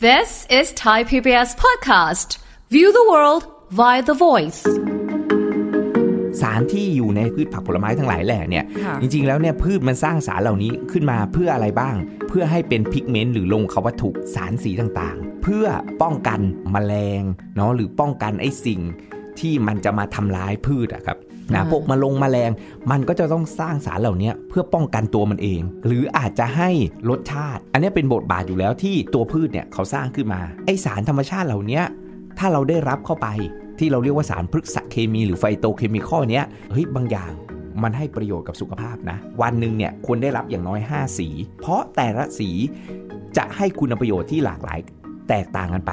This is Thai PBS podcast. View the world via the voice. สารที่อยู่ในพืชผักผลไม้ทั้งหลายแหล่เนี่ยค่ะจริงๆ แล้วเนี่ยพืชมันสร้างสารเหล่านี้ขึ้นมาเพื่ออะไรบ้าง เพื่อให้เป็นพิกเมนต์หรือลงเขาวัตถุสารสีต่างๆ เพื่อป้องกันแมลงเนาะหรือป้องกันไอ้สิ่งที่มันจะมาทำร้ายพืชอะครับ นะพวกมาลงแมลง มันก็จะต้องสร้างสารเหล่านี้เพื่อป้องกันตัวมันเอง หรืออาจจะให้รสชาติ อันนี้เป็นบทบาทอยู่แล้วที่ตัวพืชเนี่ยเขาสร้างขึ้นมาไอสารธรรมชาติเหล่านี้ถ้าเราได้รับเข้าไปที่เราเรียกว่าสารพฤกษเคมีหรือไฟโตเคมีคอลเนี้ยเฮ้ยบางอย่างมันให้ประโยชน์กับสุขภาพนะ วันหนึ่งเนี่ยควรได้รับอย่างน้อย 5 สี เพราะแต่ละสีจะให้คุณประโยชน์ที่หลากหลายแตกต่างกันไป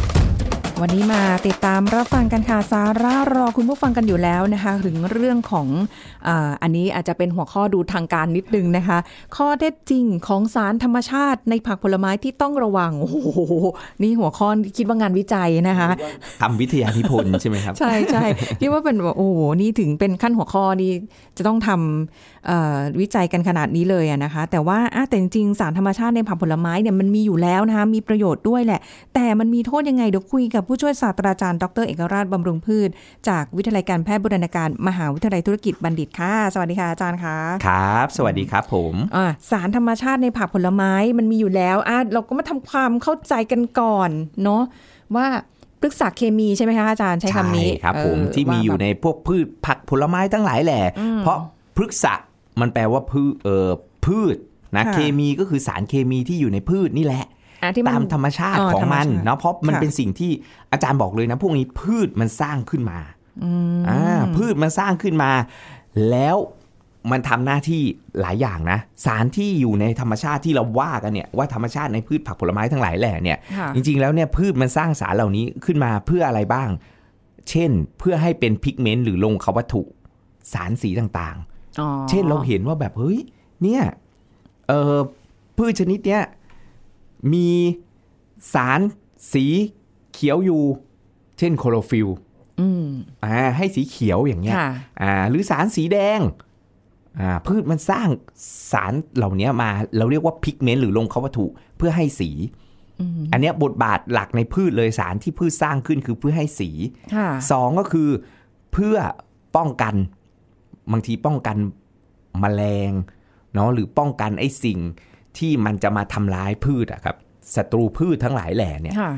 วันนี้มาติดตามรับฟังกันค่ะสาระรอคุณผู้ฟังกันอยู่แล้วนะคะถึงเรื่องของอาอันนี้อาจจะเป็นหัวข้อดูทางการนิดนึงนะคะ ข้อเท็จจริงของสารธรรมชาติในผักผลไม้ที่ต้องระวังโอ้โหนี่หัวข้อคิดว่างานวิจัยนะคะทำวิทยานิพนธ์ใช่ไหมครับ ใช่ใช่คิดว่าเป็นแบบโอ้โหนี่ถึงเป็นขั้นหัวข้อนี่จะต้องทำเอ่อวิจัยกันขนาดนี้เลยอะนะคะ แต่ว่าอะแต่จริงๆสารธรรมชาติในผักผลไม้เนี่ยมันมีอยู่แล้วนะคะมีประโยชน์ด้วยแหละ แต่มันมีโทษยังไงเดี๋ยวคุยกับผู้ช่วยศาสตราจารย์ดรเอกราชบำรุงพืช จากวิทยาลัยการแพทย์บูรณาการมหาวิทยาลัยธุรกิจบัณฑิตค่ะ สวัสดีค่ะอาจารย์คะครับ สวัสดีครับผมอะสารธรรมชาติในผักผลไม้มันมีอยู่แล้วอะเราก็มาทำความเข้าใจกันก่อนเนาะว่าปรึกษาเคมีใช่ไหมคะอาจารย์ใช้คำนี้ใช่ครับผมเออที่มีอยู่ว่าแบบในพวกพืชผักผลไม้ทั้งหลายแหละเพราะพฤกษะมันแปลว่าพืชเอ่อพืชนะค่ะเคมีก็คือสารเคมีที่อยู่ในพืชนี่แหละอะที่น ตามธรรมชาติอ๋อของมันธรรมชาติเนาะเพราะมันค่ะเป็นสิ่งที่อาจารย์บอกเลยนะ พวกนี้พืชมันสร้างขึ้นมาอ่าพืชมันสร้างขึ้นมา แล้วมันทำหน้าที่หลายอย่างนะ สารที่อยู่ในธรรมชาติที่เราว่ากันเนี่ยว่าธรรมชาติในพืชผักผลไม้ทั้งหลายแหล่เนี่ยค่ะจริง ๆ แล้วเนี่ยพืชมันสร้างสารเหล่านี้ขึ้นมาเพื่ออะไรบ้าง เช่นเพื่อให้เป็นพิกเมนต์หรือลงเขาวัตถุสารสีต่างๆอ๋อเช่นเราเห็นว่าแบบเฮ้ยเนี่ยเออพืชชนิดเนี้ย มีสารสีเขียวอยู่ เช่นโคโรฟิลอืมอ่าให้สีเขียวอย่างเงี้ยค่ะอ่าหรือสารสีแดงอ่าพืชมันสร้างสารเหล่านี้มาเราเรียกว่าพิกเมนต์หรือลงเขาวัตถุเพื่อให้สีอันเนี้ยบทบาทหลักในพืชเลยสารที่พืชสร้างขึ้นคือเพื่อให้สีค่ะสองก็คือเพื่อป้องกันบางทีป้องกันแมลงเนาะหรือป้องกันไอ้สิ่ง ที่มันจะมาทำร้ายพืชอะครับศัตรูพืชทั้งหลายแหล่เนี่ยค่ะ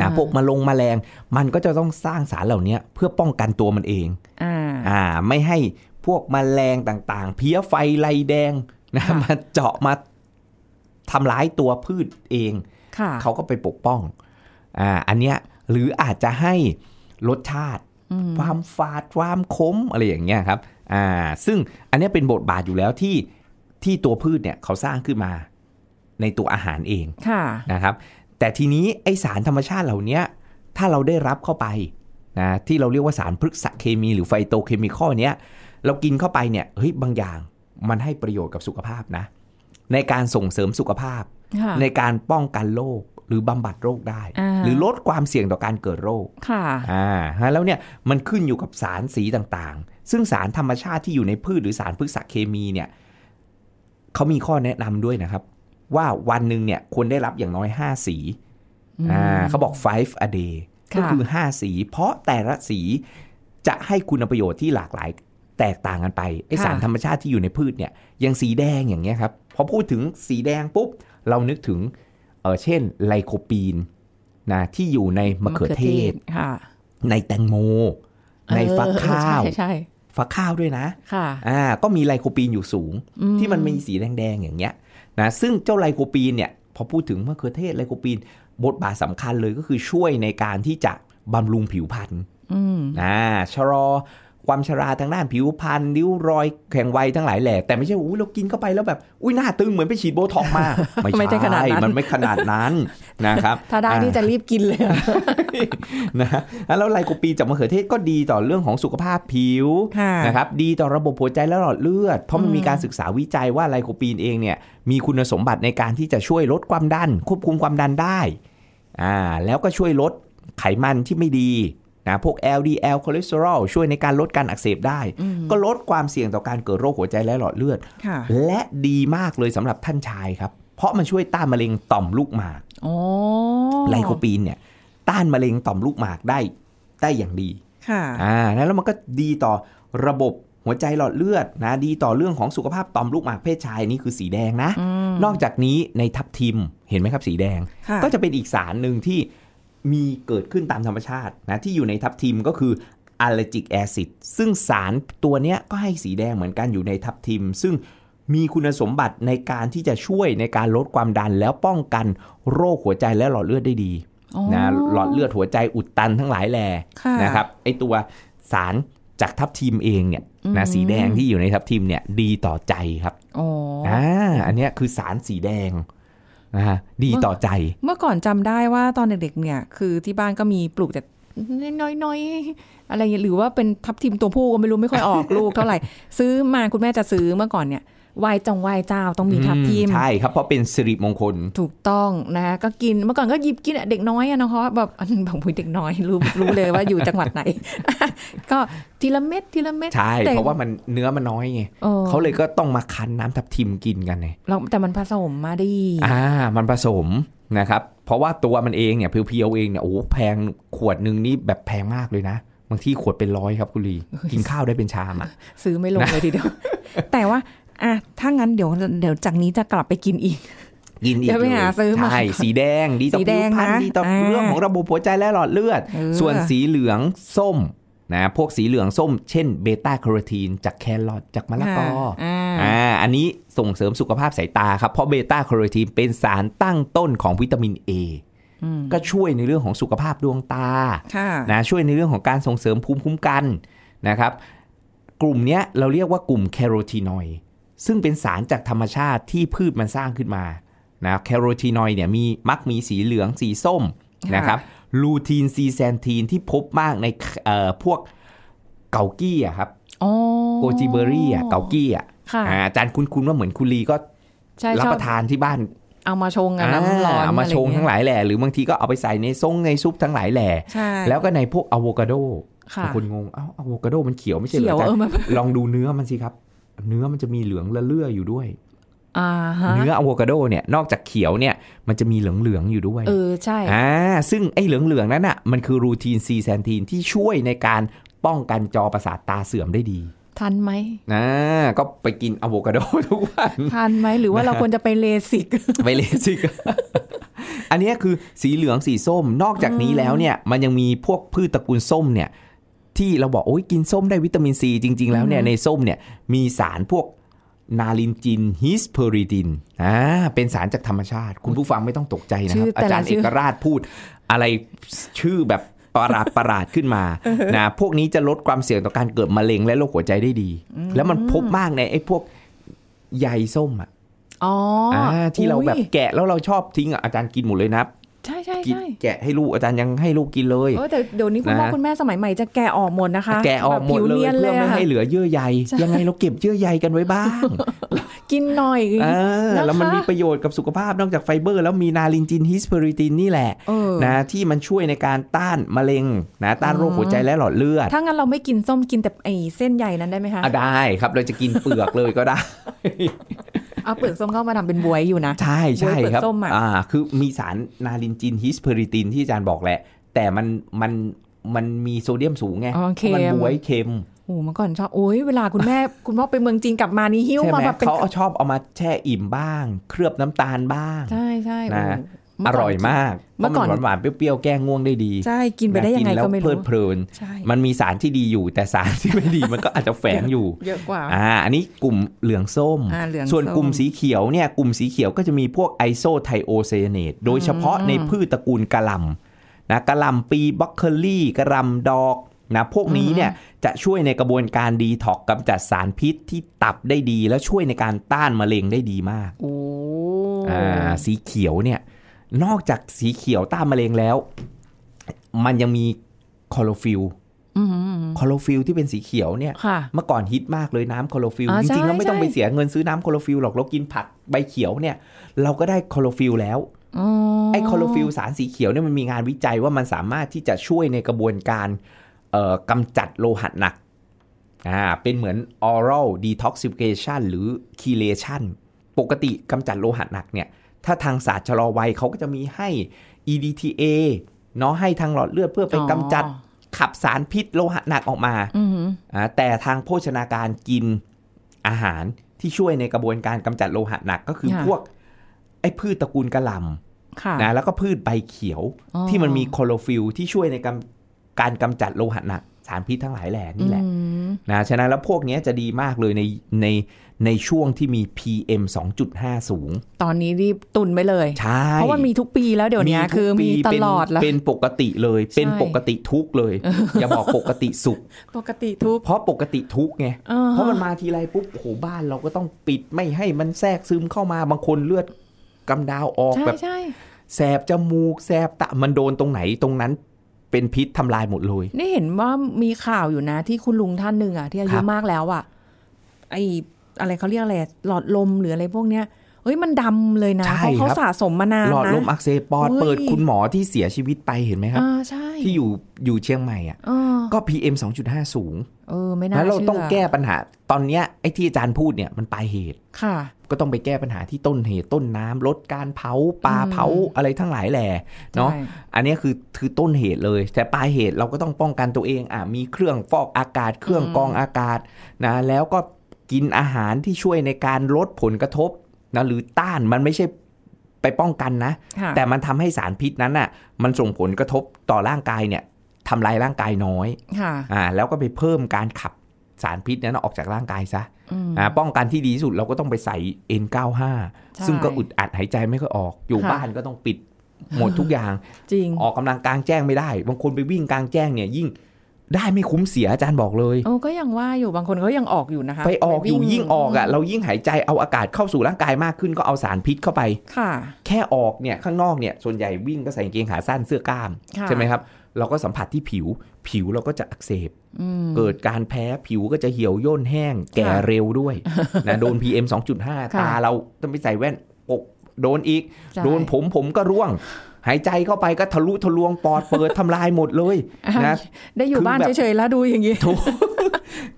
นะพวกมาลงแมลง มันก็จะต้องสร้างสารเหล่านี้เพื่อป้องกันตัวมันเองอ่าอ่าไม่ให้พวกแมลงต่างๆ เพี้ยไฟไรแดงนะค่ะมาเจาะมาทำร้ายตัวพืชเองค่ะเขาก็ไปปกป้องอ่าอันเนี้ยหรืออาจจะให้รสชาติ ความฝาดความขมอะไรอย่างเงี้ยครับอ่าซึ่งอันเนี้ยเป็นบทบาทอยู่แล้วที่ ที่ตัวพืชเนี่ยเขาสร้างขึ้นมาในตัวอาหารเองค่ะนะครับ แต่ทีนี้ไอสารธรรมชาติเหล่าเนี้ยถ้าเราได้รับเข้าไปนะที่เราเรียกว่าสารพฤกษเคมีหรือไฟโตเคมีคอลเนี้ยเรากินเข้าไปเนี่ยเฮ้ยบางอย่างมันให้ประโยชน์กับสุขภาพนะ ในการส่งเสริมสุขภาพค่ะในการป้องกันโรคหรือบำบัดโรคได้อ่าหรือลดความเสี่ยงต่อการเกิดโรคค่ะอ่าฮะแล้วเนี่ยมันขึ้นอยู่กับสารสีต่างๆ ซึ่งสารธรรมชาติที่อยู่ในพืชหรือสารพฤกษเคมีเนี่ย เขามีข้อแนะนำด้วยนะครับ ว่าวันหนึ่งเนี่ยควรได้รับอย่างน้อย 5 สีอ่าเขาบอก five a day ค่ะก็คือ 5 สี เพราะแต่ละสีจะให้คุณประโยชน์ที่หลากหลายแตกต่างกันไปไอสารธรรมชาติที่อยู่ในพืชเนี่ยอย่างสีแดงอย่างเงี้ยครับพอพูดถึงสีแดงปุ๊บ เรานึกถึงเออเช่นไลโคปีนนะที่อยู่ในมะเขือเทศค่ะในแตงโม ในฟักข้าวเออใช่ใช่ ฟักข้าวด้วยนะค่ะอ่าก็มีไลโคปีนอยู่สูงอืมที่มันมีสีแดงๆอย่างเงี้ยนะซึ่งเจ้าไลโคปีนเนี่ยพอพูดถึงมะเขือเทศไลโคปีน บทบาทสำคัญเลยก็คือช่วยในการที่จะบำรุงผิวพรรณอืมอ่าชะลอ ความชราทางด้านผิวพรรณริ้วรอยแห่งวัยทั้งหลายแหล่แต่ไม่ใช่ว่าอุ้ยเรากินเข้าไปแล้วแบบอุ้ยหน้าตึงเหมือนไปฉีดโบท็อกซ์มาไม่ไม่ใช่ขนาดนั้นมันไม่ขนาดนั้นนะครับถ้าได้อ่ะนี่จะรีบกินเลยอะนะฮะแล้วไลโคปีนจากมะเขือเทศก็ดีต่อเรื่องของสุขภาพผิวค่ะนะครับดีต่อระบบหัวใจและหลอดเลือด เพราะมันมีการศึกษาวิจัยว่าไลโคปีนเองเนี่ยมีคุณสมบัติในการที่จะช่วยลดความดัน ควบคุมความดันได้อ่าแล้วก็ช่วยลดไขมันที่ไม่ดี นะพวก LDL คอเลสเตอรอลช่วยในการลดการอักเสบได้ ก็ลดความเสี่ยงต่อการเกิดโรคหัวใจและหลอดเลือดค่ะและดีมากเลยสำหรับท่านชายครับ เพราะมันช่วยต้านมะเร็งต่อมลูกหมากอ๋อไลโคปีนเนี่ย ต้านมะเร็งต่อมลูกหมากได้ได้อย่างดีค่ะอ่าแล้วมันก็ดีต่อระบบหัวใจหลอดเลือดนะ ดีต่อเรื่องของสุขภาพต่อมลูกหมากเพศชายนี่คือสีแดงนะ นอกจากนี้ในทับทิมเห็นไหมครับสีแดงค่ะก็จะเป็นอีกสารหนึ่งที่ มีเกิดขึ้นตามธรรมชาตินะที่อยู่ในทับทิมก็คืออะเลจิกแอซิดซึ่งสารตัวเนี้ยก็ให้สีแดงเหมือนกันอยู่ในทับทิม ซึ่งมีคุณสมบัติในการที่จะช่วยในการลดความดันแล้วป้องกันโรคหัวใจและหลอดเลือดได้ดีอ๋อนะหลอดเลือดหัวใจอุดตันทั้งหลายแหล่ค่ะนะครับไอตัวสารจากทับทิมเองเนี่ยนะสีแดงที่อยู่ในทับทิมเนี่ยดีต่อใจครับอ๋อออ่าอันเนี้ยคือสารสีแดง นะฮะดีต่อใจ เมื่อก่อนจำได้ว่าตอนเด็กๆเนี่ย คือที่บ้านก็มีปลูกแต่น้อยๆ อะไรอย่างเงี้ยหรือว่าเป็นทับทิมตัวผู้ก็ไม่รู้ไม่ค่อยออกลูกเท่าไหร่ ซื้อมาคุณแม่จะซื้อเมื่อก่อนเนี่ยไห วายจงไหวายเจ้าต้องมีทับทิมใช่ครับเพราะเป็นสิริมงคล ถูกต้องนะคะก็กินเมื่อก่อนก็หยิบกินอะเด็กน้อยอะเนาะแบบอันบางพูดเด็กน้อยรู้รู้เลยว่าอยู่จังหวัดไหน ก็ทีละเม็ดทีละเม็ดใช่แต่เพราะว่ามันเนื้อมันน้อยไงออเขาเลยก็ต้องมาคั้นน้ำทับทิมกินกันไงเราแต่มันผสมมาดีอ่ามันผสมนะครับเพราะว่าตัวมันเองเนี่ยเพียวๆเองเนี่ยโอ้โหแพงขวดหนึ่งนี่แบบแพงมากเลยนะบางที่ขวดเป็นร้อยครับคุณลีกินข้าวได้เป็นชามอะซื้อไม่ลงเลยทีเดียวแต่ว่า อะถ้างั้นเดี๋ยวเดี๋ยวจากนี้จะกลับไปกินอีกกินอีกเดี๋ยวไปหาซื้อมาใช่สีแดงดีต่อสีแดผิวงพรรณนะดีต่ออาเรื่องของระบบหัวใจและหลอดเลือดเออส่วนสีเหลืองส้มนะพวกสีเหลืองส้ม เช่นเบต้าแคโรทีนจากแครอทจากมะละกออ่าอ่าอันนี้ส่งเสริมสุขภาพสายตาครับ เพราะเบต้าแคโรทีนเป็นสารตั้งต้นของวิตามิน A ก็ช่วยในเรื่องของสุขภาพดวงตาค่ะนะช่วยในเรื่องของการส่งเสริมภูมิคุ้มกันนะครับ กลุ่มเนี้ยเราเรียกว่ากลุ่มแคโรทีนอยด์ ซึ่งเป็นสารจากธรรมชาติที่พืชมันสร้างขึ้นมานะแคโรทีนอยด์เนี่ยมีมักมีสีเหลืองสีส้มค่ะนะครับลูทีนซีแซนทีนที่พบมากในเอ่อพวกเกากี้อะครับอ๋อโกจิเบอรี่อะเกากี้อะค่ะอ่าอาจารย์คุ้นๆว่าเหมือนคุณลีก็ใช่รับชอบประทานที่บ้าน เอามาชงกับน้ำร้อนอ่าเอามาชงทั้งหลายแหล่หรือบางทีก็เอาไปใส่ในซงในซุปทั้งหลายแหล่ใช่แล้วก็ในพวกอะโวคาโดค่ะบางคนงงเอ้าอะโวคาโดมันเขียวไม่ใช่เหรอเขียวออาจารเออมันลองดูเนื้อมันสิครับ เนื้อมันจะมีเหลืองๆ เรื่อๆอยู่ด้วยอ่าฮะเนื้ออะโวคาโดเนี่ยนอกจากเขียวเนี่ยมันจะมีเหลืองๆอยู่ด้วยเออใช่อ่าซึ่งไอ้เหลืองๆนั้นอะมันคือลูทีนซีแซนทีนที่ช่วยในการป้องกันจอประสาทตาเสื่อมได้ดี ทันไหมนะก็ไปกินอะโวคาโดทุกวันทันไหมหรือว่าเราควรจะไปเลสิกไปเลสิกอันเนี้ยคือสีเหลืองสีส้ม นอกจากนี้แล้วเนี่ยมันยังมีพวกพืชตระกูลส้มเนี่ย ที่เราบอกโอ้ยกินส้มได้วิตามินซีจริง ๆ แล้วเนี่ยในส้มเนี่ยมีสารพวกนาลินจินฮิสเพอริดินอ่าเป็นสารจากธรรมชาติ คุณผู้ฟังไม่ต้องตกใจนะคชื่รับอแต่ละอาจารย์ชื่เออกราชพูดอะไรชื่อแบบประหลาดประหลาดขึ้นมานะพวกนี้จะลดความเสี่ยงต่อการเกิดมะเร็งและโรคหัวใจได้ดี แล้วมันพบมากในไอ้พวกใยส้มอะอ๋ออ่าที่เราแบบอุ๊ยแกะแล้วเราชอบทิ้งอะอาจารย์กินหมดเลยนะ ใช่ใช่กินใช่แกะให้ลูกอาจารย์ยังให้ลูกกินเลยเออแต่เดี๋ยวนี้คุณพ่อนะคุณแม่สมัยใหม่จะแกะออกหมดนะคะ แกะออกหมดแบบผิวเลยเนียนเพื่อไม่อะให้เหลือเยื่อใยยังไงเราเก็บเยื่อใยกันไว้บ้าง กินหน่อยเออนะคะแล้วมันมีประโยชน์กับสุขภาพนอกจากไฟเบอร์ แล้วมีนารินจินฮิสเพอริตินนี่แหละเออนะที่มันช่วยในการต้านมะเร็งนะต้านโรคหัวใจและหลอดเลือดถ้างั้นเราไม่กินส้มกินแต่ไอ้เส้นใหญ่นั้นได้ไหมคะอะได้ครับเราจะกินเปลือกเลยก็ได้ เอาเปลือกส้มเข้ามาทำเป็นบวยอยู่นะ ใช่ใช่เปลือกครับส้มอะอ่าคือมีสารนาลินจินฮิสเพอริตินที่อาจารย์บอกแหละ แต่มันมันมันมีโซเดียมสูงไงอ๋อเพราะมันเค็มบวยเค็มโอ้เมื่อก่อนชอบโอ้ยเวลาคุณแม่ คุณพ่อไปเมืองจีนกลับมานี่หิ้วใช่ไหมามแบบเป็นเขาเอาชอบเอามาแช่อิ่มบ้าง เคลือบน้ำตาลบ้าง ใช่ใช่นะโเมื่ อก่นร่อยมาก เมื่อก่อนพราะมันหวานๆเปรี้ยวๆ แก้ง่วงได้ดี ใช่ กินไปได้ยังไงนะก็ไม่แล้วเพลิรู้ดเพลินใช่มันมีสารที่ดีอยู่แต่สารที่ไม่ดีมันก็อาจจะแฝงอยู่ เยอะกว่า อ่า อันนี้กลุ่มเหลืองส้มอ่าเหลืองส่วนส้มกลุ่มสีเขียวเนี่ย กลุ่มสีเขียวก็จะมีพวกไอโซไทโอเซเนต โดยเฉพาะในพืชตระกูลกะหล่ำนะ กะหล่ำปีบล็อกเคอรี่กะหล่ำดอกนะพวกนี้เนี่ยจะช่วยในกระบวนการดีท็อกกำจัดสารพิษที่ตับได้ดี แล้วช่วยในการต้านมะเร็งได้ดีมากโอ้อ่าสีเขียวเนี่ย นอกจากสีเขียวต้านมะเร็งแล้ว มันยังมีคลอโรฟิลอืมคลอโรฟิลล์ที่เป็นสีเขียวเนี่ยค่ะเมื่อก่อนฮิตมากเลยน้ำคลอโรฟิลล์อ่าจริงๆแล้วใช่ไม่ต้องใช่ไปเสียเงินซื้อน้ำคลอโรฟิลล์หรอกเรากินผักใบเขียวเนี่ย เราก็ได้คลอโรฟิลล์แล้วอ๋อไอ้คลอโรฟิลล์สารสีเขียวเนี่ยมันมีงานวิจัยว่ามันสามารถที่จะช่วยในกระบวนการเอ่อกำจัดโลหะหนักอ่าเป็นเหมือน oral detoxification หรือ chelation ปกติกำจัดโลหะหนักเนี่ย ถ้าทางศาสตร์ชะลอวัยเขาก็จะมีให้ EDTA เนาะให้ทางหลอดเลือดเพื่อไปกำจัดขับสารพิษโลหะหนักออกมาอือหืออ่าแต่ทางโภชนาการกินอาหารที่ช่วยในกระบวนการกำจัดโลหะหนักก็คือค่ะพวก ไอ้พืชตระกูลกระหลำค่ะนะแล้วก็พืชใบเขียวอ๋อที่มันมีโคลอโรฟิลที่ช่วยในกำการกำจัดโลหะหนักสารพิษทั้งหลายแหล่นี่แหละอืมนะฉะนั้นแล้วพวกเนี้ยจะดีมากเลยในใน ในช่วงที่มี PM 2.5 สูง ตอนนี้รีบตุนไปเลย ใช่ เพราะว่ามีทุกปีแล้วเดี๋ยวนี้ทุกคือมีปีตเป็นลอดแล้ว เป็นปกติเลย เป็นใช่ปกติทุกข์เลย อย่าบอกปกติสุข ปกติทุก เพราะปกติทุกข์ไงอ่าฮะเพราะมันมาทีไรปุ๊บโอ้โหบ้านเราก็ต้องปิดไม่ให้มันแทรกซึมเข้ามา บางคนเลือดกำดาวออกใช่แบบใช่แสบจมูกแสบตะมันโดนตรงไหนตรงนั้นเป็นพิษทำลายหมดเลย นี่เห็นว่ามีข่าวอยู่นะที่คุณลุงท่านหนึ่งอะที่อาคยุรับมากแล้วอะไอ อะไรเขาเรียกอะไรหลอดลมหรืออะไรพวกเนี้ยเฮ้ยมันดำเลยนะใช่เพราะเขาครับสะสมมานานหลอดนะลมอักเสบปอดเฮ้ยเปิดคุณหมอที่เสียชีวิตไปเห็นไหมครับอ่าใช่ที่อยู่อยู่เชียงใหม่อะเออก็ PM 2.5 สูงเออไม่น่าแล้วเราชื่ต้องแก้ปัญหา ตอนเนี้ยไอ้ที่อาจารย์พูดเนี่ยมันปลายเหตุค่ะ ก็ต้องไปแก้ปัญหาที่ต้นเหตุต้นน้ำลดการเผาปลาอืมเผาอะไรทั้งหลายแหล่เนาะใช่อันเนี้ยคือคือต้นเหตุเลย แต่ปลายเหตุเราก็ต้องป้องกันตัวเองอะมีเครื่องฟอกอากาศ เครื่องอืมกรองอากาศนะแล้วก็ กินอาหารที่ช่วยในการลดผลกระทบนะหรือต้านมันไม่ใช่ไปป้องกันนะค่ะแต่มันทำให้สารพิษนั้นน่ะ มันส่งผลกระทบต่อร่างกายเนี่ยทำลายร่างกายน้อยค่ะอ่า แล้วก็ไปเพิ่มการขับสารพิษนั้นออกจากร่างกายซะอืมอ่าป้องกันที่ดีที่สุดเราก็ต้องไปใส่ N95 ใช่ซึ่งก็อึดอัดหายใจไม่ค่อยออก อยู่ค่ะบ้านก็ต้องปิดหมดทุกอย่าง จริง ออกกำลังกลางแจ้งไม่ได้ บางคนไปวิ่งกลางแจ้งเนี่ยยิ่ง ได้ไม่คุ้มเสียอาจารย์บอกเลยโอ้ก็ยังว่าอยู่บางคนเขายังออกอยู่นะคะ ไปออกอยู่วิ่ยิ่งออกอะเรายิ่งหายใจเอาอากาศเข้าสู่ร่างกายมากขึ้นก็เอาสารพิษเข้าไปค่ะ แค่ออกเนี่ยข้างนอกเนี่ยส่วนใหญ่วิ่งก็ใส่กางเกงขาสั้นเสื้อกล้ามค่ะใช่ไหมครับ เราก็สัมผัสที่ผิว ผิวเราก็จะอักเสบอืมเกิดการแพ้ผิวก็จะเหี่ยวย่นแห้ง แก่เร็วด้วยนะโดน PM 2.5ค่ะตาเราต้องไปใส่แว่นปกโดนอีกใช่โดนผมผมก็ร่วง หายใจเข้าไปก็ทะลุทะลวงปอดเปิดทำลายหมดเลยนะได้อยู่คือบ้านแบบเฉยๆแล้วดูอย่างนี้ถูก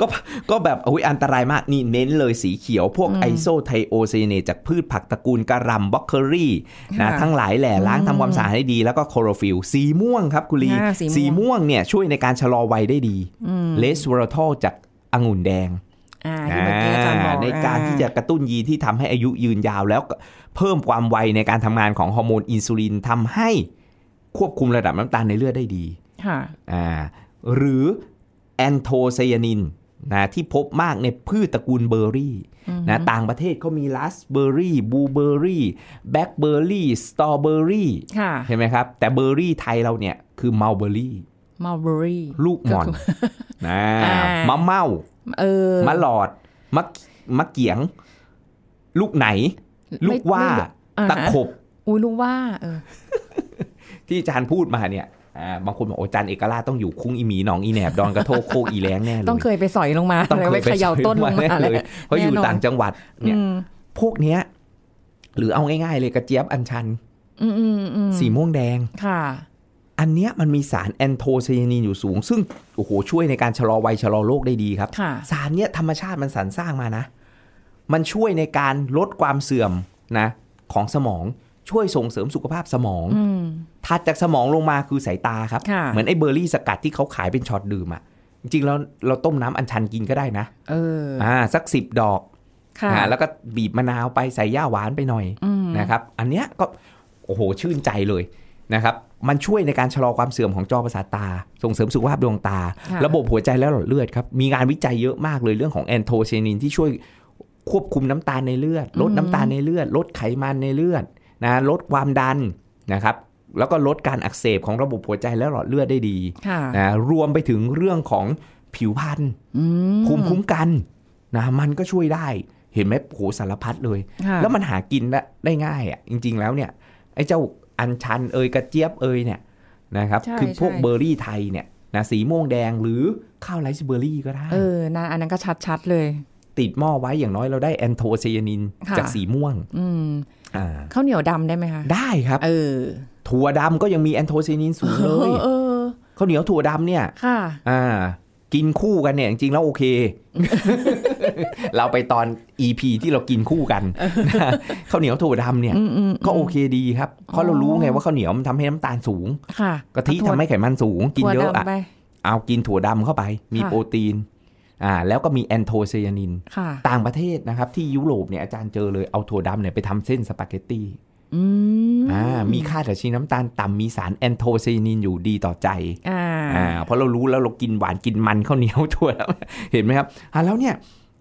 ก็ก็แบบโอ้ยอันตรายมากนี่เน้นเลยสีเขียวพวกอืมไอโซไทโอไซเนตจากพืชผักตระกูลกระหลำบล็อกเคอรี่นะค่ะทั้งหลายแหล่ล้างอืมทำความสะอาดให้ดี แล้วก็โคโรฟิลสีม่วงครับคุณลีอ่าสีม่วงม่วงเนี่ยช่วยในการชะลอวัยได้ดีอืมเลสวอร์ทอลจากองุ่นแดง อ่าที่เมื่อกี้อาจารย์บอกในการที่จะกระตุ้นยีนที่ทำให้อายุยืนยาว แล้วก็เพิ่มความไวในการทำงานของฮอร์โมนอินซูลินทำให้ควบคุมระดับน้ำตาลในเลือดได้ดีค่ะอ่าหรือแอนโทไซยานินนะที่พบมากในพืชตระกูลเบอร์รี่นะต่างประเทศเขามีราสป์เบอร์รี่บลูเบอร์รี่แบล็คเบอร์รี่สตรอเบอร์รี่ค่ะใช่ไหมครับ แต่เบอร์รี่ไทยเราเนี่ยคือมัลเบอร์รี่มัลเบอร์รี่ลูกหม่อนนะอ่ามะเม่า เออมะหลอดมะมะเกียง ลูกไหน ลูกว่าไม่อ่าตะขบอุ้ยรู้ว่า เออ ที่อาจารย์พูดมาเนี่ยอ่าบางคนบอกโอ้อาจารย์เอกราชต้องอยู่คุ้งอีหมีหนองอีแหนบดอนกระโทกโคกอีแรงแน่เลยต้องเคยไปสอยลงมาต้องเลยเคไปยไปเขย่าต้นลงมาแน่เลเลยยเพราะอยู่แน่นอนต่างจังหวัด เนี่ยอืมพวกเนี้ย หรือเอาง่ายๆเลยกระเจี๊ยบอัญชันอืมอืมอืมสีม่วงแดงค่ะ อันเนี้ยมันมีสารแอนโทไซยานินอยู่สูง ซึ่งโอ้โหช่วยในการชะลอวัยชะลอโรคได้ดีครับค่ะสารเนี้ยธรรมชาติมันสรรสร้างมานะ มันช่วยในการลดความเสื่อมนะของสมองช่วยส่งเสริมสุขภาพสมองอืมถัดจากสมองลงมาคือสายตาครับค่ะเหมือนไอ้เบอร์รี่สกัดที่เขาขายเป็นช็อตดื่มอะจริงๆแล้วเราต้มน้ำอัญชันกินก็ได้นะเอออ่าสักสิบดอกค่ะอ่าแล้วก็บีบมะนาวไปใส่หญ้าหวานไปหน่อยอืมนะครับ อันเนี้ยก็โอ้โหชื่นใจเลยนะครับ มันช่วยในการชะลอความเสื่อมของจอประสาทตา ส่งเสริมสุขภาพดวงตาค่ะระบบหัวใจและหลอดเลือดครับ มีงานวิจัยเยอะมากเลยเรื่องของแอนโทไซยานินที่ช่วยควบคุมน้ำตาลในเลือด ลดน้ำตาลในเลือด ลดไขมันในเลือดนะลดความดันนะครับแล้วก็ลดการอักเสบของระบบหัวใจและหลอดเลือดได้ดีค่ะนะรวมไปถึงเรื่องของผิวพรรณอืมภูมิคุ้มกันนะมันก็ช่วยได้เห็นไหมโหสารพัดเลยค่ะแล้วมันหากินได้ได้ง่ายอะจริง ๆ แล้วเนี่ยไอ้เจ้า อัญชันเอยกระเจี๊ยบเอยเนี่ยนะครับใช่คือพวกใช่เบอร์รี่ไทยเนี่ยนะสีม่วงแดงหรือข้าวไรซ์เบอร์รี่ก็ได้ เออนะอันนั้นก็ชัดๆเลย ติดหม้อไว้อย่างน้อยเราได้แอนโทไซยานินค่ะจากสีม่วง อืมอ่าข้าวเหนียวดำได้ไหมคะ ได้ครับ เออ ถั่วดำก็ยังมีแอนโทไซยานินสูงเลยเออข้าวเหนียวถั่วดำเนี่ย ค่ะ อ่า กินคู่กันเนี่ยจริงๆแล้วโอเค เราไปตอน EP ที่เรากินคู่กันนะข้าวเหนียวถั่วดำเนี่ยอืมอืมก็โอเคดีครับ เพราะเรารู้ไงว่าข้าวเหนียวมันทำให้น้ำตาลสูงค่ะกะทิทำให้ไขมันสูง กินถั่วเยอะดำอะไปเอากินถั่วดำเข้าไป มีค่ะโปรตีนอ่าแล้วก็มีแอนโทไซยานินค่ะต่างประเทศนะครับ ที่ยุโรปเนี่ยอาจารย์เจอเลยเอาถั่วดำเนี่ยไปทำเส้นสปาเกตตี้อืมอ่ามีค่าดัชนีน้ำตาลต่ำมีสารแอนโทไซยานินอยู่ดีต่อใจ อ่า อ่าเพราะเรารู้แล้วเรากินหวานกินมันข้าวเหนียวถั่วแล้วเห็นไหมครับอ่าแล้วเนี่ย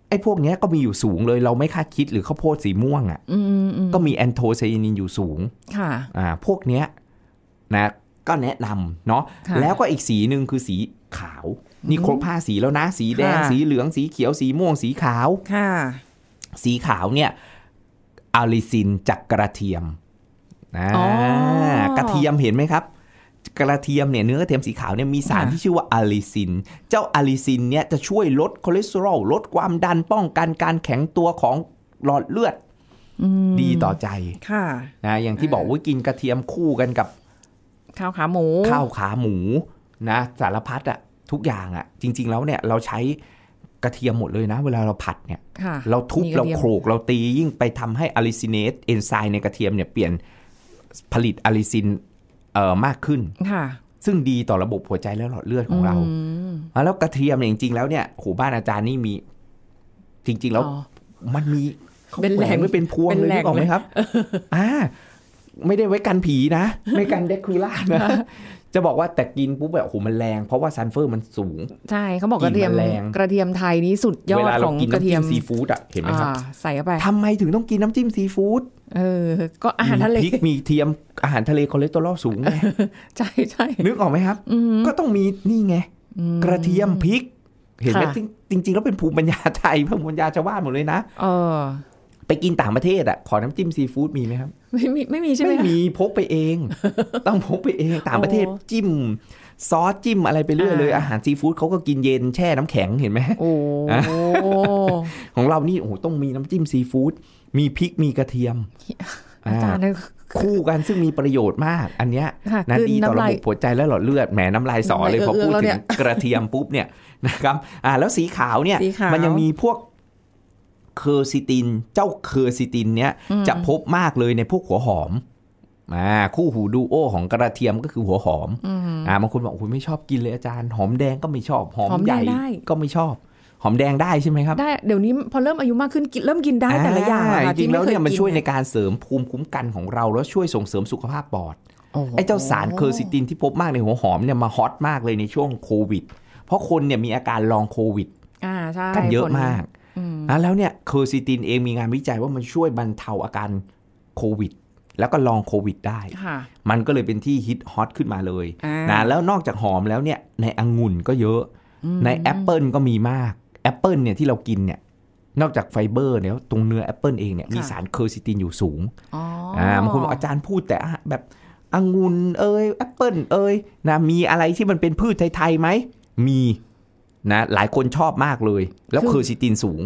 ไอ้พวกเนี้ยก็มีอยู่สูงเลยเราไม่คาดคิดหรือข้าวโพดสีม่วงอะอืมอืมอืมก็มีแอนโทไซยานินอยู่สูงค่ะอ่าพวกเนี้ยนะก็แนะนำเนาะค่ะแล้วก็อีกสีหนึ่งคือสีขาว นี่ครบห้าสีแล้วนะ สีแดงค่ะสีเหลืองสีเขียวสีม่วงสีขาวค่ะ สีขาวเนี่ยอาลิซินจากกระเทียมนะอ๋อกระเทียมเห็นไหมครับ กระเทียมเนี่ยเนื้อกระเทียมสีขาวเนี่ยมีสารค่ะที่ชื่อว่า allicin เจ้า allicin เนี่ยจะช่วยลดคอเลสเตอรอลลดความดันป้องกันการแข็งตัวของหลอดเลือดอืมดีต่อใจค่ะนะอย่างที่บอกว่ากินกระเทียมคู่กันกับ ข้าวขาหมู ข้าวขาหมูนะสารพัดอะทุกอย่างอะจริง ๆ แล้วเนี่ยเราใช้กระเทียมหมดเลยนะ เวลาเราผัดเนี่ยค่ะเราทุบกระเทียมเราโขลกเราตียิ่งไปทำให้ alliinase เอนไซม์ในกระเทียมเนี่ยเปลี่ยนผลิตอะลิซิน เอ่อมากขึ้นค่ะซึ่งดีต่อระบบหัวใจและหลอดเลือดของเราอืมอะแล้วกระเทียมเนี่ยจริงๆแล้วเนี่ยโหบ้านอาจารย์นี่มี จริง ๆ แล้วอ๋อมันมีขาเป็นแหล่งขวนไว้เป็นพวงเป็นเลยแหล่นึงกออกไหมครับอ่าไม่ได้ไว้กันผีนะ ไม่กันเดคูล่านะ จะบอกว่าแต่กินปุ๊บแบบโอ้โหมันแรง เพราะว่าซัลเฟอร์มันสูง ใช่เขาบอกกระเทียมกลิ่นมันแรงกระเทียมไทยนี่สุดยอเวดลาขเราองกินกระน้ำเทียจิ้มมซีฟู้ดอะเห็นไหมครับอ่าใส่เข้าไปทำไมถึงต้องกินน้ำจิ้มซีฟู้ดเออ ก็อาหารทะเลมีพริกมีกระเทียมอาหารทะเลคอเลสเตอรอลสูงไงใช่ใช่นึกออกไหมครับ ก็ต้องมีนี่ไง กระเทียมพริก เห็นไหมค่ะจริงจริงๆแล้วเป็นภูมิปัญญาไทยภูมิปัญญาชาวบ้านหมดเลยนะเออ ไปกินต่างประเทศอะขอน้ำจิ้มซีฟู้ดมีไหมครับ ไม่มีไม่มีใช่ไหมไม่มีค่ะพกไปเอง ต้องพกไปเองต่างประเทศโอ้จิ้มซอสจิ้มอะไรไปเรื่อยเลยอ่าอาหารซีฟู้ดเขาก็กินเย็นแช่น้ำแข็งเห็นไหมโอ้อะของเรานี่โอ้โหต้องมีน้ำจิ้มซีฟู้ดมีพริกมีกระเทียมอาจารย์อ่าคู่กันซึ่งมีประโยชน์มาก อันเนี้ยค่ะนะกลืนดีต่อน้ำระลายบบหัวใจและหลอดเลือดแหมน้ำลายสอเลยน้ำลายพอพูดเอื้อๆแล้วถึเนี่งยกระเทียมปุ๊บเนี่ยนะครับอ่าแล้วสีขาวเนี่ยสีขาวมันยังมีพวก เคอร์ซิติน เจ้าเคอร์ซิตินเนี่ยจะพบมากเลยในพวกหัวหอมอ่าคู่หูดูโอของกระเทียมก็คือหัวหอมอ่าบางคนบอกโอ้ยไม่ชอบกินเลยอาจารย์ หอมแดงก็ไม่ชอบ หอมหอมใหแดญ่งได้ก็ไม่ชอบ หอมแดงได้ใช่ไหมครับ ได้ เดี๋ยวนี้พอเริ่มอายุมากขึ้นกินเริ่มกินได้แต่ละอย่างอะค่ะจริงๆแล้วเนี่ยมันที่ไคช่วยในกิการเสริมภูมิคุ้มกันของเราแล้วช่วยส่งเสริมสุขภาพปอดโโหไอ้เจ้าสารเคอร์ซิตินที่พบมากในหัวหอมเนี่ยมาฮอตมากเลยในช่วงโควิด เพราะคนเนี่ยมีอาการลองโควิดอ่าใช่กันเยอะผลมากนะ แล้วเนี่ยเคอร์ซิตินเองมีงานวิจัยว่ามันช่วยบรรเทาอาการโควิด แล้วก็ long COVID ได้ค่ะมันก็เลยเป็นที่ฮิต hot ขึ้นมาเลยอ่านะแล้วนอกจากหอมแล้วเนี่ยในองุ่นก็เยอะ ในแอปเปิลก็มีมากแอปเปิลเนี่ยที่เรากินเนี่ยนอกจากไฟเบอร์เนี่ยตรงเนื้อแอปเปิลเองเนี่ยมีสาร quercetin อยู่สูงอ๋ออ่าบางคนบอกอาจารย์พูดแต่อะแบบองุ่นเอ้ยแอปเปิลเอ้ยนะมีอะไรที่มันเป็นพืชไทยๆไหมมี นะหลายคนชอบมากเลย แล้ว quercetin สูง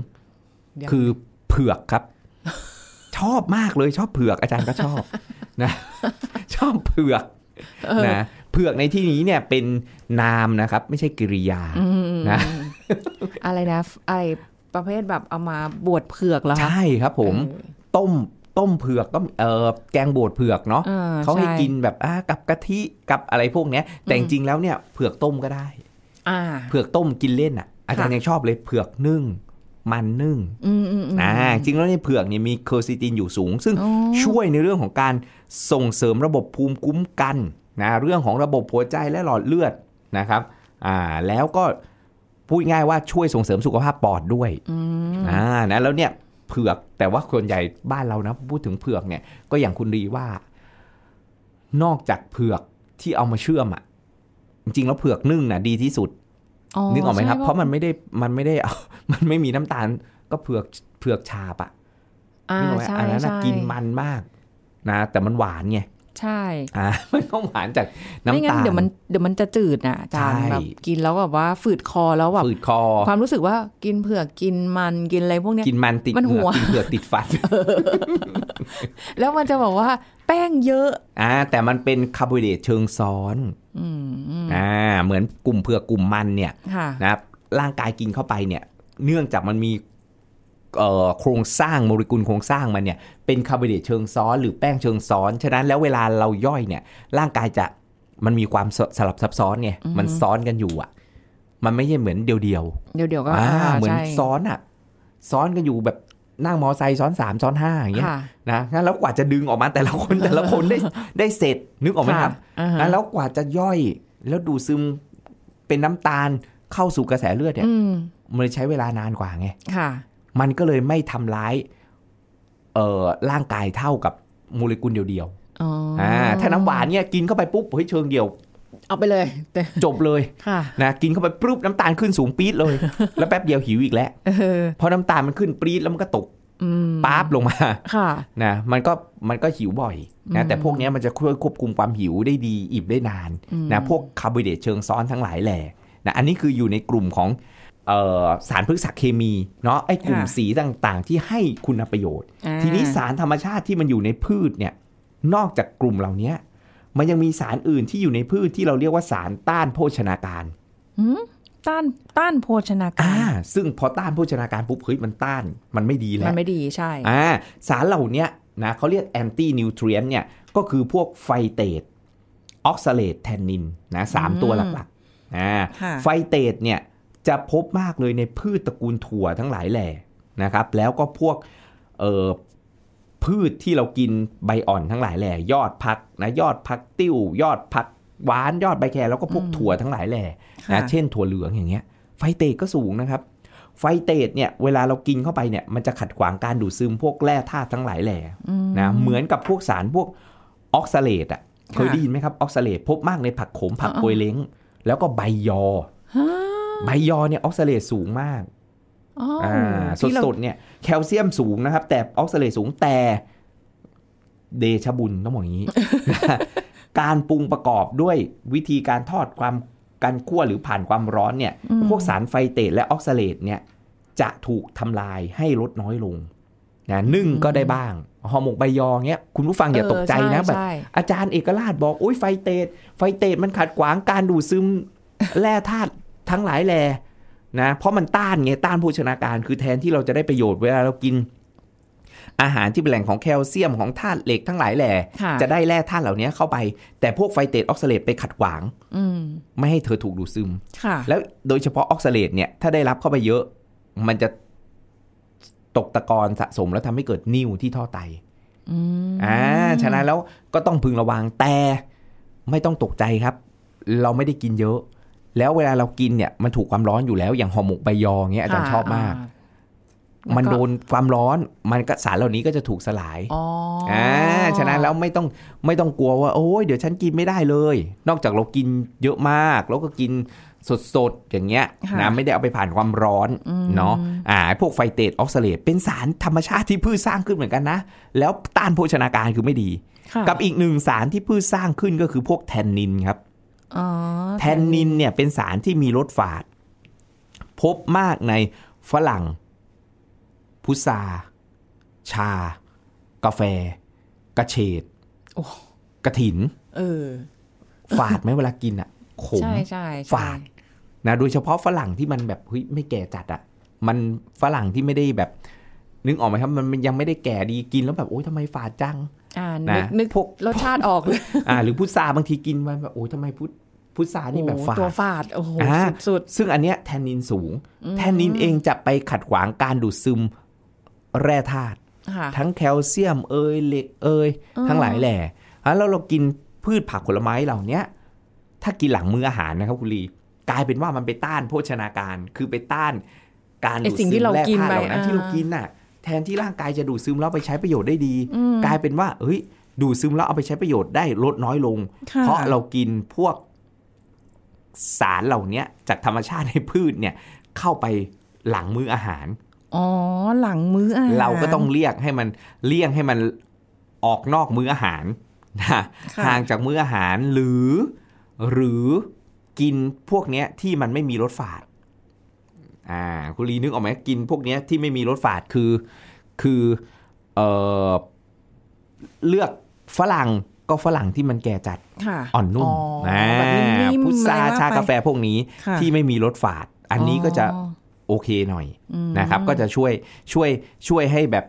เดี๋ยวคือเผือกครับ ชอบมากเลยชอบเผือกอาจารย์ก็ชอบนะ ชอบเผือกนะเผือกในที่นี้เนี่ยเป็นนามนะครับ ไม่ใช่กริยานะอะไรนะอะไรประเภทแบบเอามาบวชเผือกเหรอคะใช่ครับ ผมต้มต้มเผือกก็เออแกงบวชเผือกเนาะอ่าเขาให้ช่กินแบบอ่ากับกะทิกับอะไรพวกเนี้ย แต่จริงๆแล้วเนี่ยเผือกต้มก็ได้อ่า เผือกต้มกินเล่นอะ อาจารย์ค่ะยังชอบเลยเผือกนึ่งมันนึ่งอืมอืมอืมอ่าจริงแล้วในเผือกเนี่ยมี quercetin อยู่สูง ซึ่งอ๋อช่วยในเรื่องของการส่งเสริมระบบภูมิคุ้มกันนะเรื่องของระบบหัวใจและหลอดเลือดนะครับอ่าแล้วก็พูดง่ายว่าช่วยส่งเสริมสุขภาพปอดด้วยอ่านะแล้วเนี่ยเผือกแต่ว่าส่วนใหญ่บ้านเรานะพูดถึงเผือกเนี่ยก็อย่างคุณรีว่า นอกจากเผือกที่เอามาเชื่อมอะ จริงๆแล้วเผือกนึ่งน่ะดีที่สุดนึกออกไหมครับใช่เพราะมันไม่ได้มันไม่ได้เอามันไม่มีน้ำตาล ก็เผือกเผือกชาบอะอ่านึกออกไหมใช่อันนั้นน่ะใช่กินมันมาก นะ แต่มันหวานไงใช่อ่ามันต้องหวานจากไม่น้ำงั้นตาลเดี๋ยวมันเดี๋ยวมันจะจืดน่ะอาจารย์ใช่แบบกินแล้วแบบว่าฝืดคอแล้วแบบฝืดคอ ความรู้สึกว่ากินเผือกกินมันกินอะไรพวกเนี้ยกินมันติดมันเหงืหัอกวกินเผือกติดฟัน แล้วมันจะบอกว่าแป้งเยอะ อ่า แต่มันเป็นคาร์โบไฮเดรตเชิงซ้อน อืมอืมอ่าเหมือนกลุ่มเผือกกลุ่มมันเนี่ยค่ะนะครับร่างกายกินเข้าไปเนี่ย เนื่องจากมันมีเอ่อโครงสร้างโมเลกุลโครงสร้างมันเนี่ยเป็นคาร์โบไฮเดรตเชิงซ้อนหรือแป้งเชิงซ้อนฉะนั้นแล้วเวลาเราย่อยเนี่ย ร่างกายจะมันมีความสลับซับซ้อนไงมันซ้อนกันอยู่อะ มันไม่ใช่เหมือนเดียวๆเดี๋ยวเดี๋ยวก็อ่าเหมือนใช่ซ้อนอะ ซ้อนกันอยู่แบบ นั่งมอไซค์ซ้อนสามซ้อนห้าอย่างเงี้ยค่ะนะงั้นแล้วกว่าจะดึงออกมาแต่ละคนแต่ละคนได้ได้เสร็จนึกออกไหมครับอ่าฮะนะแล้วกว่าจะย่อยแล้วดูดซึมเป็นน้ำตาลเข้าสู่กระแสเลือดเนี่ยอืมมันเลยใช้เวลานานกว่าไงค่ะมันก็เลยไม่ทำร้ายเอ่อร่างกายเท่ากับโมเลกุลเดียวอ๋อๆออ่าถ้าน้ำหวานเนี่ยกินเข้าไปปุ๊บเฮ้ยเชิงเดียว เอาไปเลยแต่จบเลยค่ะนะกินเข้าไปปุ๊บน้ำตาลขึ้นสูงปี๊ดเลย แล้วแป๊บเดียวหิวอีกแล้วเออพอน้ำตาลมันขึ้นปี๊ดแล้วมันก็ตกอืมป๊าบลงมาค่ะนะมันก็มันก็หิวบ่อยนะแต่พวกเนี้ยมันจะช่วยควบคุมความหิวได้ดีอิ่มได้นานนะพวกคาร์โบไฮเดรตเชิงซ้อนทั้งหลายแหล่นะอันนี้คืออยู่ในกลุ่มของเอ่อสารพฤกษเคมีเนาะไอ้กลุ่มค่ะสีต่างๆ ที่ให้คุณประโยชน์อ่าทีนี้สารธรรมชาติที่มันอยู่ในพืชเนี่ยนอกจากกลุ่มเหล่านี้ มันยังมีสารอื่นที่อยู่ในพืชที่เราเรียกว่าสารต้านโภชนาการต้านต้านโภชนาการอ่าซึ่งพอต้านโภชนาการปุ๊บเฮ้ยมันต้านมันไม่ดีแล้วมันไม่ดีใช่อ่าสารเหล่าเนี้ยนะเขาเรียก antinutrient เนี่ยก็คือพวก phytate oxalate tannin นะสามตัวหลักๆอ่าค่ะ phytate เนี่ยจะพบมากเลยในพืชตระกูลถั่วทั้งหลายแหล่นะครับ แล้วก็พวกเอ่อ พืชที่เรากินใบอ่อนทั้งหลายแหล่ยอดผักนะยอดผักติ้วยอดผักหวานยอดใบแครแล้วก็พวกถั่วทั้งหลายแหล่ค่ะนะเช่นถั่วเหลืองอย่างเงี้ย phytate ก็สูงนะครับ phytate เนี่ยเวลาเรากินเข้าไปเนี่ยมันจะขัดขวางการดูดซึมพวกแร่ธาตุทั้งหลายแหล่นะเหมือนกับพวกสารพวก oxalate อะเคยได้ยินไหมครับ oxalate พบมากในผักโขมผักอ๋อปวยเล้ง แล้วก็ใบยอ ใบยอเนี่ย oxalate สูงมากอ๋ออ่าที่เรา สดๆเนี่ยแคลเซียมสูงนะครับ แต่ oxalate สูงแต่เดชะบุญต้องบอกอย่างนี้ การปรุงประกอบด้วยวิธีการทอดความการคั่วหรือผ่านความร้อนเนี่ย พวกสาร phytate และ oxalate เนี่ย จะถูกทำลายให้ลดน้อยลงนะนึ่งก็ได้บ้างห่อหมกใบยอเงี้ยคุณผู้ฟังอย่าตกใจนะเออแบบใช่อาจารย์เอกราชบอกโอ้ย phytate phytate มันขัดขวางการดูดซึมแร่ธาตุทั้งหลายแหล่ นะเพราะมันต้านไงต้านโภชนาการคือแทนที่เราจะได้ประโยชน์เวลาเรากิน อาหารที่เป็นแหล่งของแคลเซียมของธาตุเหล็กทั้งหลายแหล่ค่ะจะได้แร่ธาตุเหล่านี้เข้าไป แต่พวก phytate oxalate ไปขัดขวางอืมไม่ให้เธอถูกดูดซึมค่ะแล้วโดยเฉพาะ oxalate เนี่ยถ้าได้รับเข้าไปเยอะ มันจะตกตะกอนสะสมแล้วทำให้เกิดนิ่วที่ท่อไตอืมอ่าฉะนั้นแล้วก็ต้องพึงระวังแต่ไม่ต้องตกใจครับ เราไม่ได้กินเยอะ แล้วเวลาเรากินเนี่ยมันถูกความร้อนอยู่แล้ว อย่างห่อหมกใบยอเงี้ยอาจารย์ชอบมากแล้วมันโดนความร้อนมันก็สารเหล่านี้ก็จะถูกสลายอ๋อออ่าฉะนั้นแล้วไม่ต้องไม่ต้องกลัวว่า โอ้ยเดี๋ยวฉันกินไม่ได้เลย นอกจากเรากินเยอะมาก แล้วก็กินสดๆ อย่างเงี้ยค่ะนะไม่ได้เอาไปผ่านความร้อนเนาะอ่าพวกไฟเตตออกซาเลตเป็นสารธรรมชาติที่พืชสร้างขึ้นเหมือนกันนะ แล้วต้านโภชนาการคือไม่ดีค่ะกับอีกหนึ่งสารที่พืชสร้างขึ้นก็คือพวกแทนนินครับอ๋อ แทนนินเนี่ยเป็นสารที่มีรสฝาด พบมากในฝรั่ง พุทราชา กาแฟ กระเฉดกระถิน เออ ฝาดไหมเวลากินอะขมใช่ใช่ใช่ฝาดนะโดยเฉพาะฝรั่งที่มันแบบเฮ้ยไม่แก่จัดอะ มันฝรั่งที่ไม่ได้แบบ นึกออกไหมครับ มันยังไม่ได้แก่ดีกินแล้วแบบโอ๊ยทำไมฝาดจังอ่า นะนึกนึกพวกรสชาติออกเลยอ่าหรือพุทราบางทีกินมันแบบโอ๊ยทำไมพุทพุทรานี่แบบโอ้โหฝาดตัวฝาดโอ้โหอ่าสุดซึ่งอันเนี้ยแทนนินสูง แทนนินเองจะไปขัดขวางการดูดซึมแร่ธาตุๆค่ะทั้งแคลเซียมเอยเหล็กเอยทั้งหลายแหล่อะแล้วเรากินพืชผักผลไม้เหล่าเนี้ยถ้ากินหลังมื้ออาหารนะครับคุณลีกลายเป็นว่ามันไปต้านโภชนาการ คือไปต้านการไอ้ดูดสิ่งซึที่มเราแร่กินธาตุไปเหล่านั้นที่เราอ่ากินน่ะ แทนที่ร่างกายจะดูดซึมแล้วไปใช้ประโยชน์ได้ดี กลายเป็นว่าเฮ้ยดูดซึมแล้วเอาไปใช้ประโยชน์ได้ลดน้อยลงค่ะเพราะเรากินพวกสารเหล่าเนี้ยจากธรรมชาติในพืชเนี่ยเข้าไปหลังมื้ออาหาร อ๋อ หลังมื้ออาหาร เราก็ต้องเรียกให้มันเลี่ยงให้มันออกนอกมื้ออาหารนะค่ะห่างจากมื้ออาหารหรือ หรือกินพวกเนี้ยที่มันไม่มีรสฝาด อ่าคุณลีนึกออกไหมกินพวกเนี้ยที่ไม่มีรสฝาดคือคือเออเลือกฝรั่งก็ฝรั่งที่มันแก่จัดค่ะอ่อนนุ่มอ๋อแบบนิ่มๆพุทราอะไรว่าชาไปกาแฟพวกนี้ค่ะที่ไม่มีรสฝาด อันนี้ก็จะอ๋อโอเคหน่อยอืมนะครับ ก็จะช่วยช่วยช่วยให้แบบ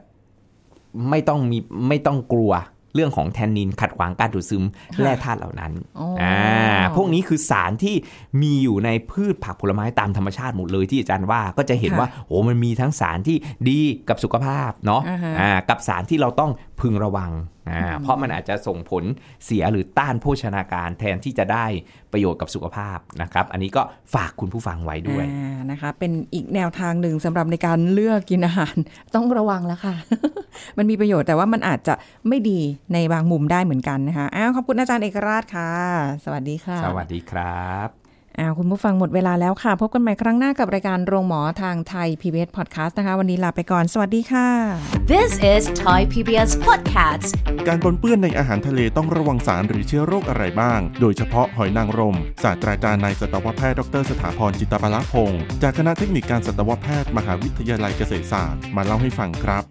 ไม่ต้องมีไม่ต้องกลัว เรื่องของแทนนินขัดขวางการดูดซึมค่ะแร่ธาตุเหล่านั้นอ๋ออ่่าพวกนี้คือสารที่มีอยู่ในพืชผักผลไม้ตามธรรมชาติหมดเลยที่อาจารย์ว่าก็จะเห็นค่ะว่าโอ้มันมีทั้งสารที่ดีกับสุขภาพเนาะอ่าฮะอ่ากับสารที่เราต้องพึงระวัง อ่าเพราะมันอาจจะส่งผลเสียหรือต้านโภชนาการแทนที่จะได้ประโยชน์กับสุขภาพนะครับ อันนี้ก็ฝากคุณผู้ฟังไว้ด้วยอ่านะคะ เป็นอีกแนวทางหนึ่งสำหรับในการเลือกกินอาหารต้องระวังแล้วค่ะ มันมีประโยชน์แต่ว่ามันอาจจะไม่ดีในบางมุมได้เหมือนกันนะคะอ้าวขอบคุณอาจารย์เอกราชค่ะ สวัสดีค่ะ สวัสดีครับ อ้าวคุณผู้ฟังหมดเวลาแล้วค่ะ พบกันใหม่ครั้งหน้ากับรายการโรงหมอทางไทย PBS Podcast นะคะ วันนี้ลาไปก่อน สวัสดีค่ะ This is Thai PBS Podcast การปนเปื้อนในอาหารทะเลต้องระวังสารหรือเชื้อโรคอะไรบ้าง โดยเฉพาะหอยนางรม ศาสตราจารย์นายสัตวแพทย์ดรสถาพรจิตปาลพงศ์จากคณะเทคนิคการสัตวแพทย์มหาวิทยาลัยเกษตรศาสตร์ มาเล่าให้ฟังครับ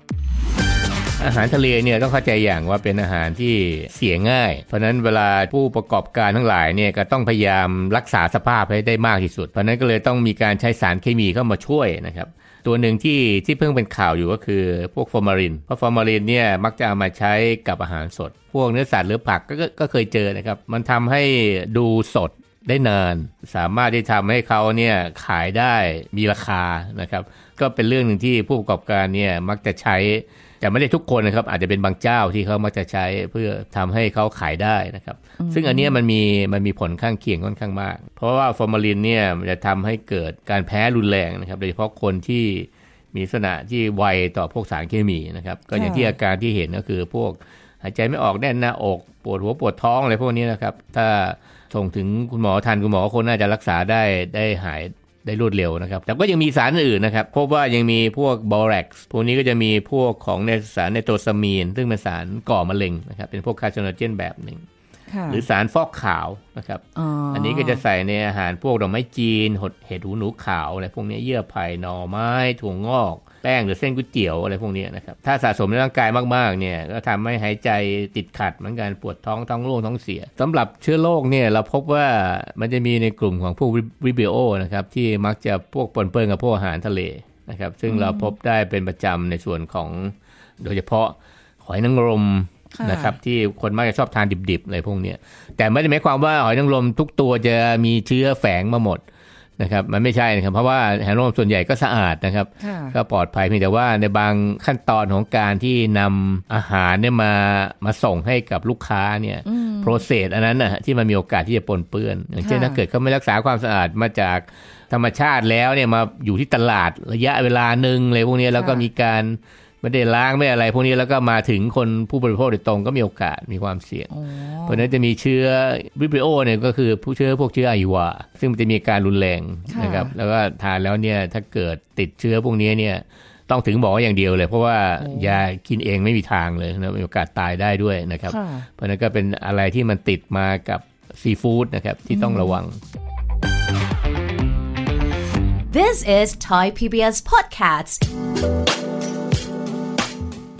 อาหารทะเลเนี่ยต้องเข้าใจอย่างว่าเป็นอาหารที่เสียง่าย เพราะนั้นเวลาผู้ประกอบการทั้งหลายเนี่ยก็ต้องพยายามรักษาสภาพให้ได้มากที่สุด เพราะนั้นก็เลยต้องมีการใช้สารเคมีเข้ามาช่วยนะครับตัวหนึ่งที่ที่เพิ่งเป็นข่าวอยู่ก็คือพวกฟอร์มาลิน เพราะฟอร์มาลินเนี่ยมักจะเอามาใช้กับอาหารสด พวกเนื้อสัตว์หรือผักก็ก็ก็เคยเจอนะครับ มันทำให้ดูสดได้นาน สามารถที่ทำให้เขาเนี่ยขายได้มีราคานะครับ ก็เป็นเรื่องหนึ่งที่ผู้ประกอบการเนี่ยมักจะใช้ แต่ไม่ได้ทุกคนนะครับ อาจจะเป็นบางเจ้าที่เขามักจะใช้เพื่อทำให้เขาขายได้นะครับ ซึ่งอันเนี้ยมันมีมันมีผลข้างเคียงค่อนข้างมาก เพราะว่าฟอร์มาลินเนี่ยมันจะทำให้เกิดการแพ้รุนแรงนะครับ โดยเฉพาะคนที่มีลักษณะที่ไวต่อพวกสารเคมีนะครับ ก็อย่างที่อาการที่เห็นก็คือพวกหายใจไม่ออกแน่นหน้าอกปวดหัวปวดท้องอะไรพวกนี้นะครับ ถ้าส่งถึงคุณหมอทันคุณหมอก็คงน่าจะรักษาได้ได้หาย ได้รวดเร็วนะครับ แต่ก็ยังมีสารอื่นนะครับ พบว่ายังมีพวกบอแร็กซ์พวกนี้ก็จะมีพวกของในสารในโตซามีน ซึ่งเป็นสารก่อมะเร็งนะครับ เป็นพวกคาร์ซิโนเจนแบบหนึ่ง หรือสารฟอกขาวนะครับอ๋ออันนี้ก็จะใส่ในอาหารพวกดอกไม้จีนหดเห็ดหูหนูขาวอะไรพวกนี้เยื่อไผ่หน่อไม้ถั่วงอก แป้งหรือเส้นก๋วยเตี๋ยวอะไรพวกนี้นะครับถ้าสะสมในร่างกายมากๆเนี่ยก็ทำให้หายใจติดขัดเหมือนกันปวดท้องท้องร่วงท้องเสียสำหรับเชื้อโรคเนี่ยเราพบว่ามันจะมีในกลุ่มของพวกวิบิโอนะครับที่มักจะพวกปนเปื้อนกับพวกอาหารทะเลนะครับซึ่งเราพบได้เป็นประจำในส่วนของโดยเฉพาะหอยนางรมค่ะ นะครับที่คนมักจะชอบทานดิบๆอะไรพวกเนี้ยแต่ไม่ได้หมายความว่าหอยนางรมทุกตัวจะมีเชื้อแฝงมาหมดนะครับมันไม่ใช่นะครับเพราะว่าหอยนางรมส่วนใหญ่ก็สะอาดนะครับค่ะก็ปลอดภัยเพียงแต่ว่าในบางขั้นตอนของการที่นำอาหารเนี่ยมามาส่งให้กับลูกค้าเนี่ยโปรเซสอันนั้นนะฮะที่มันมีโอกาสที่จะปนเปื้อน อย่างเช่นค่ะถ้าเกิดเขาไม่รักษาความสะอาดมาจากธรรมชาติแล้วเนี่ยมาอยู่ที่ตลาดระยะเวลาหนึ่งเลยพวกนี้แล้วก็มีการ ไม่ได้ล้างไม่อะไร พวกนี้แล้วก็มาถึงคนผู้บริโภคโดยตรงก็มีโอกาสมีความเสี่ยงอ๋อเพราะฉะนั้นจะมีเชื้อวิบริโอเนี่ยก็คือผู้เชื้อพวกเชื้อไอวาซึ่งมันจะมีการรุนแรงค่ะนะครับแล้วก็ทานแล้วเนี่ยถ้าเกิดติดเชื้อพวกนี้เนี่ยต้องถึงหมออย่างเดียวเลย เพราะว่ายากินเองไม่มีทางเลยนะมีโอกาสตายได้ด้วยนะครับค่ะเพราะฉะนั้นก็เป็นอะไรที่มันติดมากับซีฟู้ดนะครับที่ต้องระวัง This is Thai PBS Podcast ติ